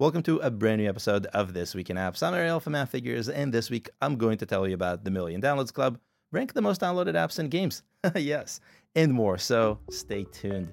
Welcome to a brand new episode of This Week in Apps. I'm Ariel from Appfigures, and this week I'm going to tell you about the Million Downloads Club, rank the most downloaded apps and games, yes, and more, so stay tuned.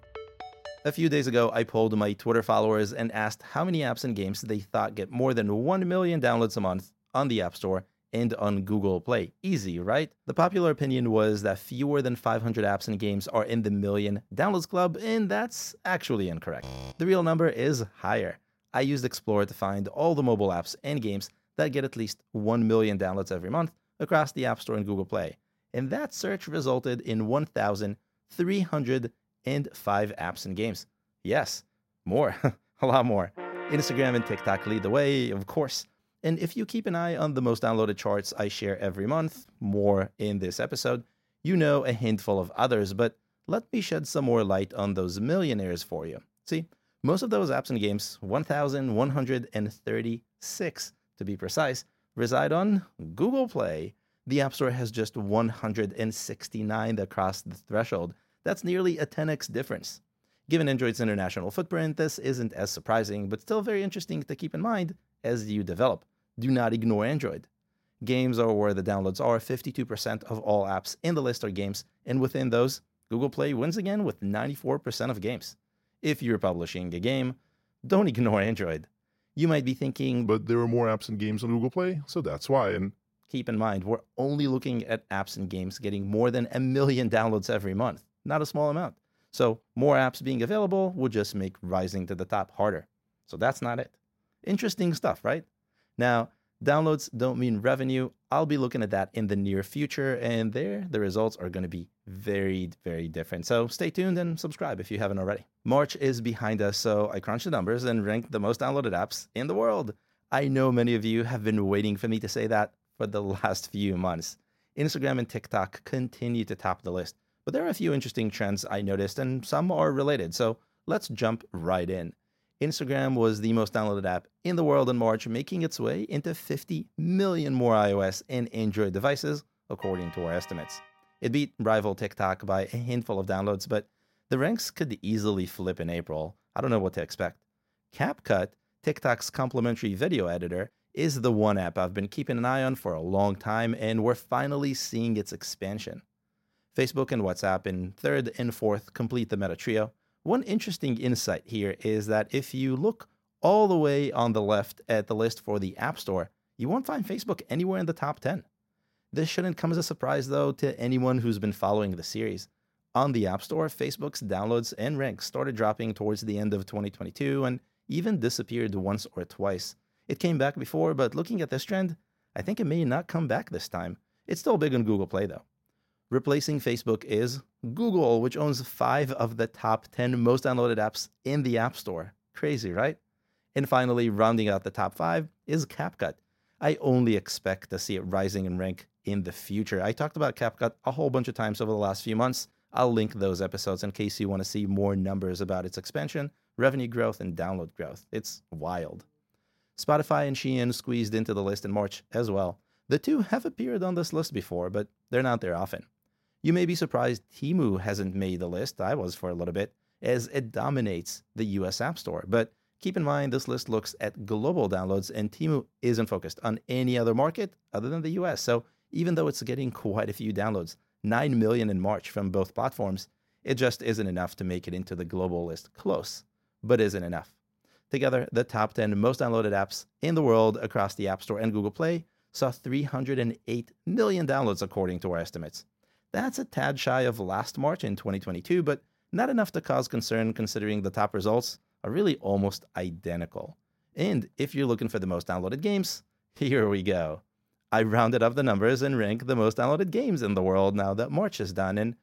A few days ago, I polled my Twitter followers and asked how many apps and games they thought get more than 1 million downloads a month on the App Store and on Google Play. Easy, right? The popular opinion was that fewer than 500 apps and games are in the million downloads club, and that's actually incorrect. The real number is higher. I used Explorer to find all the mobile apps and games that get at least 1 million downloads every month across the App Store and Google Play. And that search resulted in 1,305 apps and games. Yes, more, a lot more. Instagram and TikTok lead the way, of course. And if you keep an eye on the most downloaded charts I share every month, more in this episode, you know a handful of others, but let me shed some more light on those millionaires for you. See, most of those apps and games, 1,136 to be precise, reside on Google Play. The App Store has just 169 that cross the threshold. That's nearly a 10x difference. Given Android's international footprint, this isn't as surprising, but still very interesting to keep in mind as you develop. Do not ignore Android. Games are where the downloads are. 52% of all apps in the list are games, and within those, Google Play wins again with 94% of games if you're publishing a game, don't ignore Android. You might be thinking, but there are more apps and games on Google Play, so that's why. And keep in mind, we're only looking at apps and games getting more than a million downloads every month, not a small amount. So, more apps being available will just make rising to the top harder. So, that's not it. Interesting stuff, right? Now, Downloads don't mean revenue. I'll be looking at that in the near future, and there the results are going to be very, very different. So stay tuned and subscribe if you haven't already. March is behind us, so I crunched the numbers and ranked the most downloaded apps in the world. I know many of you have been waiting for me to say that for the last few months. Instagram and TikTok continue to top the list, but there are a few interesting trends I noticed, and some are related. So let's jump right in. Instagram was the most downloaded app in the world in March, making its way into 50 million more iOS and Android devices, according to our estimates. It beat rival TikTok by a handful of downloads, but the ranks could easily flip in April. I don't know what to expect. CapCut, TikTok's complimentary video editor, is the one app I've been keeping an eye on for a long time, and we're finally seeing its expansion. Facebook and WhatsApp in third and fourth complete the Meta trio, one interesting insight here is that if you look all the way on the left at the list for the App Store, you won't find Facebook anywhere in the top 10. This shouldn't come as a surprise, though, to anyone who's been following the series. On the App Store, Facebook's downloads and ranks started dropping towards the end of 2022 and even disappeared once or twice. It came back before, but looking at this trend, I think it may not come back this time. It's still big on Google Play, though. Replacing Facebook is Google, which owns five of the top 10 most downloaded apps in the App Store. Crazy, right? And finally, rounding out the top five is CapCut. I only expect to see it rising in rank in the future. I talked about CapCut a whole bunch of times over the last few months. I'll link those episodes in case you want to see more numbers about its expansion, revenue growth, and download growth. It's wild. Spotify and Shein squeezed into the list in March as well. The two have appeared on this list before, but they're not there often. You may be surprised Temu hasn't made the list. I was for a little bit, as it dominates the US App Store. But keep in mind, this list looks at global downloads, and Temu isn't focused on any other market other than the US. So even though it's getting quite a few downloads, 9 million in March from both platforms, it just isn't enough to make it into the global list. Close, but isn't enough. Together, the top 10 most downloaded apps in the world across the App Store and Google Play saw 308 million downloads, according to our estimates. That's a tad shy of last March in 2022, but not enough to cause concern considering the top results are really almost identical. And if you're looking for the most downloaded games, here we go. I rounded up the numbers and ranked the most downloaded games in the world now that March is done. And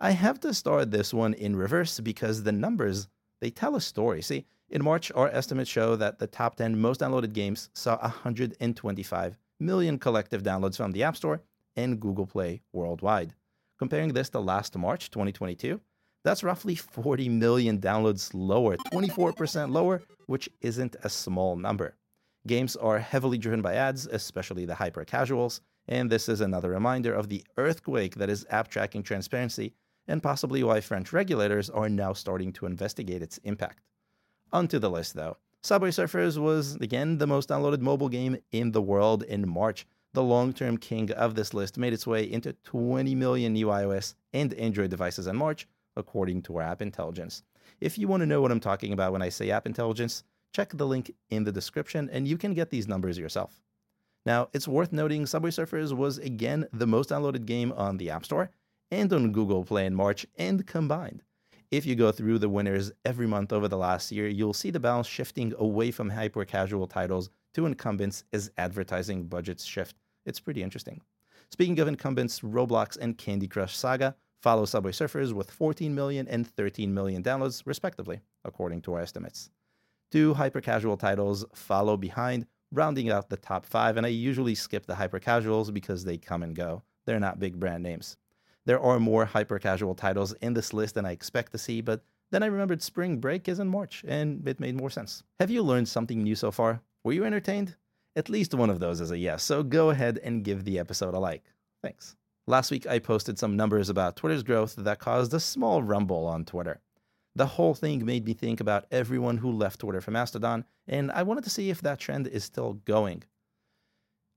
I have to start this one in reverse because the numbers, they tell a story. See, in March, our estimates show that the top 10 most downloaded games saw 125 million collective downloads from the App Store and Google Play worldwide. Comparing this to last March 2022, that's roughly 40 million downloads lower, 24% lower, which isn't a small number. Games are heavily driven by ads, especially the hyper casuals, and this is another reminder of the earthquake that is app tracking transparency and possibly why French regulators are now starting to investigate its impact. Onto the list though. Subway Surfers was, again, the most downloaded mobile game in the world in March. The long term king of this list made its way into 20 million new iOS and Android devices in March, according to our App Intelligence. If you want to know what I'm talking about when I say App Intelligence, check the link in the description and you can get these numbers yourself. Now, it's worth noting Subway Surfers was again the most downloaded game on the App Store and on Google Play in March and combined. If you go through the winners every month over the last year, you'll see the balance shifting away from hyper casual titles to incumbents as advertising budgets shift. It's pretty interesting. Speaking of incumbents, Roblox and Candy Crush Saga follow Subway Surfers with 14 million and 13 million downloads, respectively, according to our estimates. Two hyper casual titles follow behind, rounding out the top five, and I usually skip the hyper casuals because they come and go. They're not big brand names. There are more hyper casual titles in this list than I expect to see, but then I remembered spring break is in March, and it made more sense. Have you learned something new so far? Were you entertained? At least one of those is a yes, so go ahead and give the episode a like. Thanks. Last week, I posted some numbers about Twitter's growth that caused a small rumble on Twitter. The whole thing made me think about everyone who left Twitter for Mastodon, and I wanted to see if that trend is still going.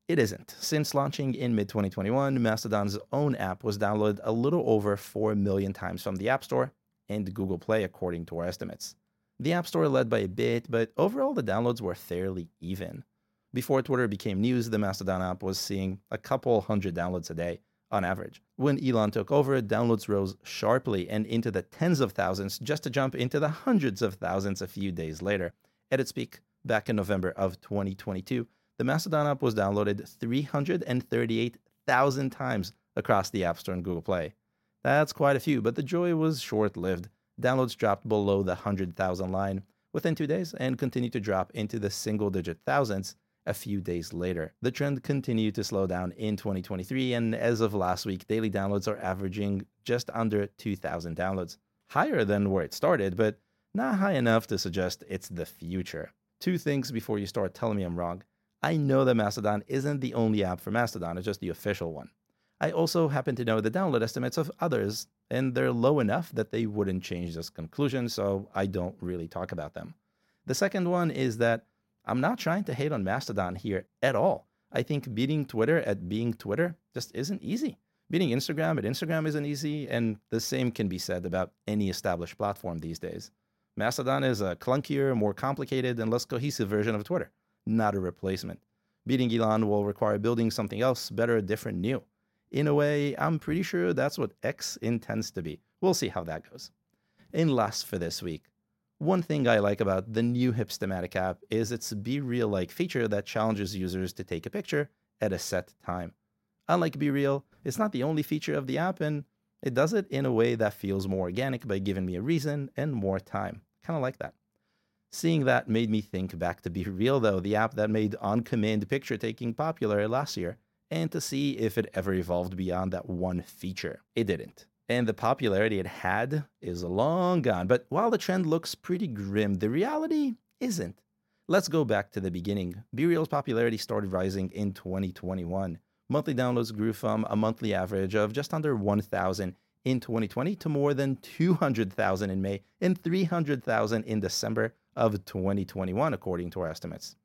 It isn't. Since launching in mid 2021, Mastodon's own app was downloaded a little over 4 million times from the App Store and Google Play, according to our estimates. The App Store led by a bit, but overall the downloads were fairly even. Before Twitter became news, the Mastodon app was seeing a couple hundred downloads a day on average. When Elon took over, downloads rose sharply and into the tens of thousands, just to jump into the hundreds of thousands a few days later. At its peak, back in November of 2022, the Mastodon app was downloaded 338,000 times across the App Store and Google Play. That's quite a few, but the joy was short lived. Downloads dropped below the 100,000 line within two days and continued to drop into the single digit thousands a few days later. The trend continued to slow down in 2023, and as of last week, daily downloads are averaging just under 2,000 downloads. Higher than where it started, but not high enough to suggest it's the future. Two things before you start telling me I'm wrong. I know that Mastodon isn't the only app for Mastodon, it's just the official one. I also happen to know the download estimates of others, and they're low enough that they wouldn't change this conclusion, so I don't really talk about them. The second one is that I'm not trying to hate on Mastodon here at all. I think beating Twitter at being Twitter just isn't easy. Beating Instagram at Instagram isn't easy, and the same can be said about any established platform these days. Mastodon is a clunkier, more complicated, and less cohesive version of Twitter, not a replacement. Beating Elon will require building something else, better, different, new. In a way, I'm pretty sure that's what X intends to be. We'll see how that goes. And last for this week, one thing I like about the new Hipstamatic app is its BeReal like feature that challenges users to take a picture at a set time. Unlike BeReal, it's not the only feature of the app, and it does it in a way that feels more organic by giving me a reason and more time. Kind of like that. Seeing that made me think back to BeReal, though, the app that made on command picture taking popular last year, and to see if it ever evolved beyond that one feature. It didn't and the popularity it had is long gone. But while the trend looks pretty grim, the reality isn't. Let's go back to the beginning. BeReal's popularity started rising in 2021. Monthly downloads grew from a monthly average of just under 1,000 in 2020 to more than 200,000 in May and 300,000 in December of 2021, according to our estimates.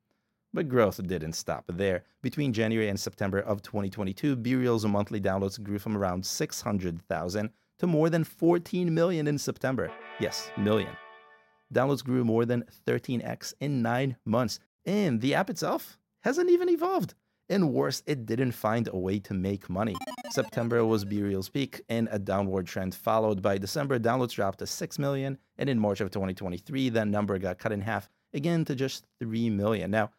But growth didn't stop there. Between January and September of 2022, BeReal's monthly downloads grew from around 600,000 to more than 14 million in September. Yes, million. Downloads grew more than 13x in nine months, and the app itself hasn't even evolved. And worse, it didn't find a way to make money. September was BeReal's peak, and a downward trend followed. By December, downloads dropped to 6 million, and in March of 2023, that number got cut in half again to just 3 million. Now,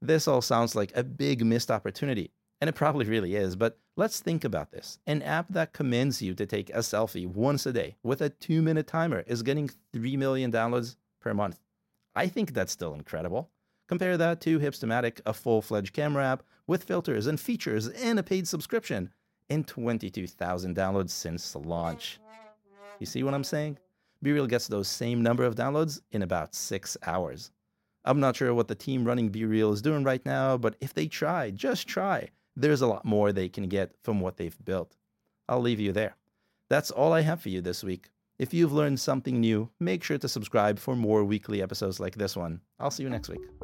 this all sounds like a big missed opportunity, and it probably really is, but let's think about this. An app that commands you to take a selfie once a day with a two minute timer is getting 3 million downloads per month. I think that's still incredible. Compare that to Hipstamatic, a full fledged camera app with filters and features and a paid subscription, and 22,000 downloads since launch. You see what I'm saying? BeReal gets those same number of downloads in about six hours. I'm not sure what the team running BeReal is doing right now, but if they try, just try, there's a lot more they can get from what they've built. I'll leave you there. That's all I have for you this week. If you've learned something new, make sure to subscribe for more weekly episodes like this one. I'll see you next week.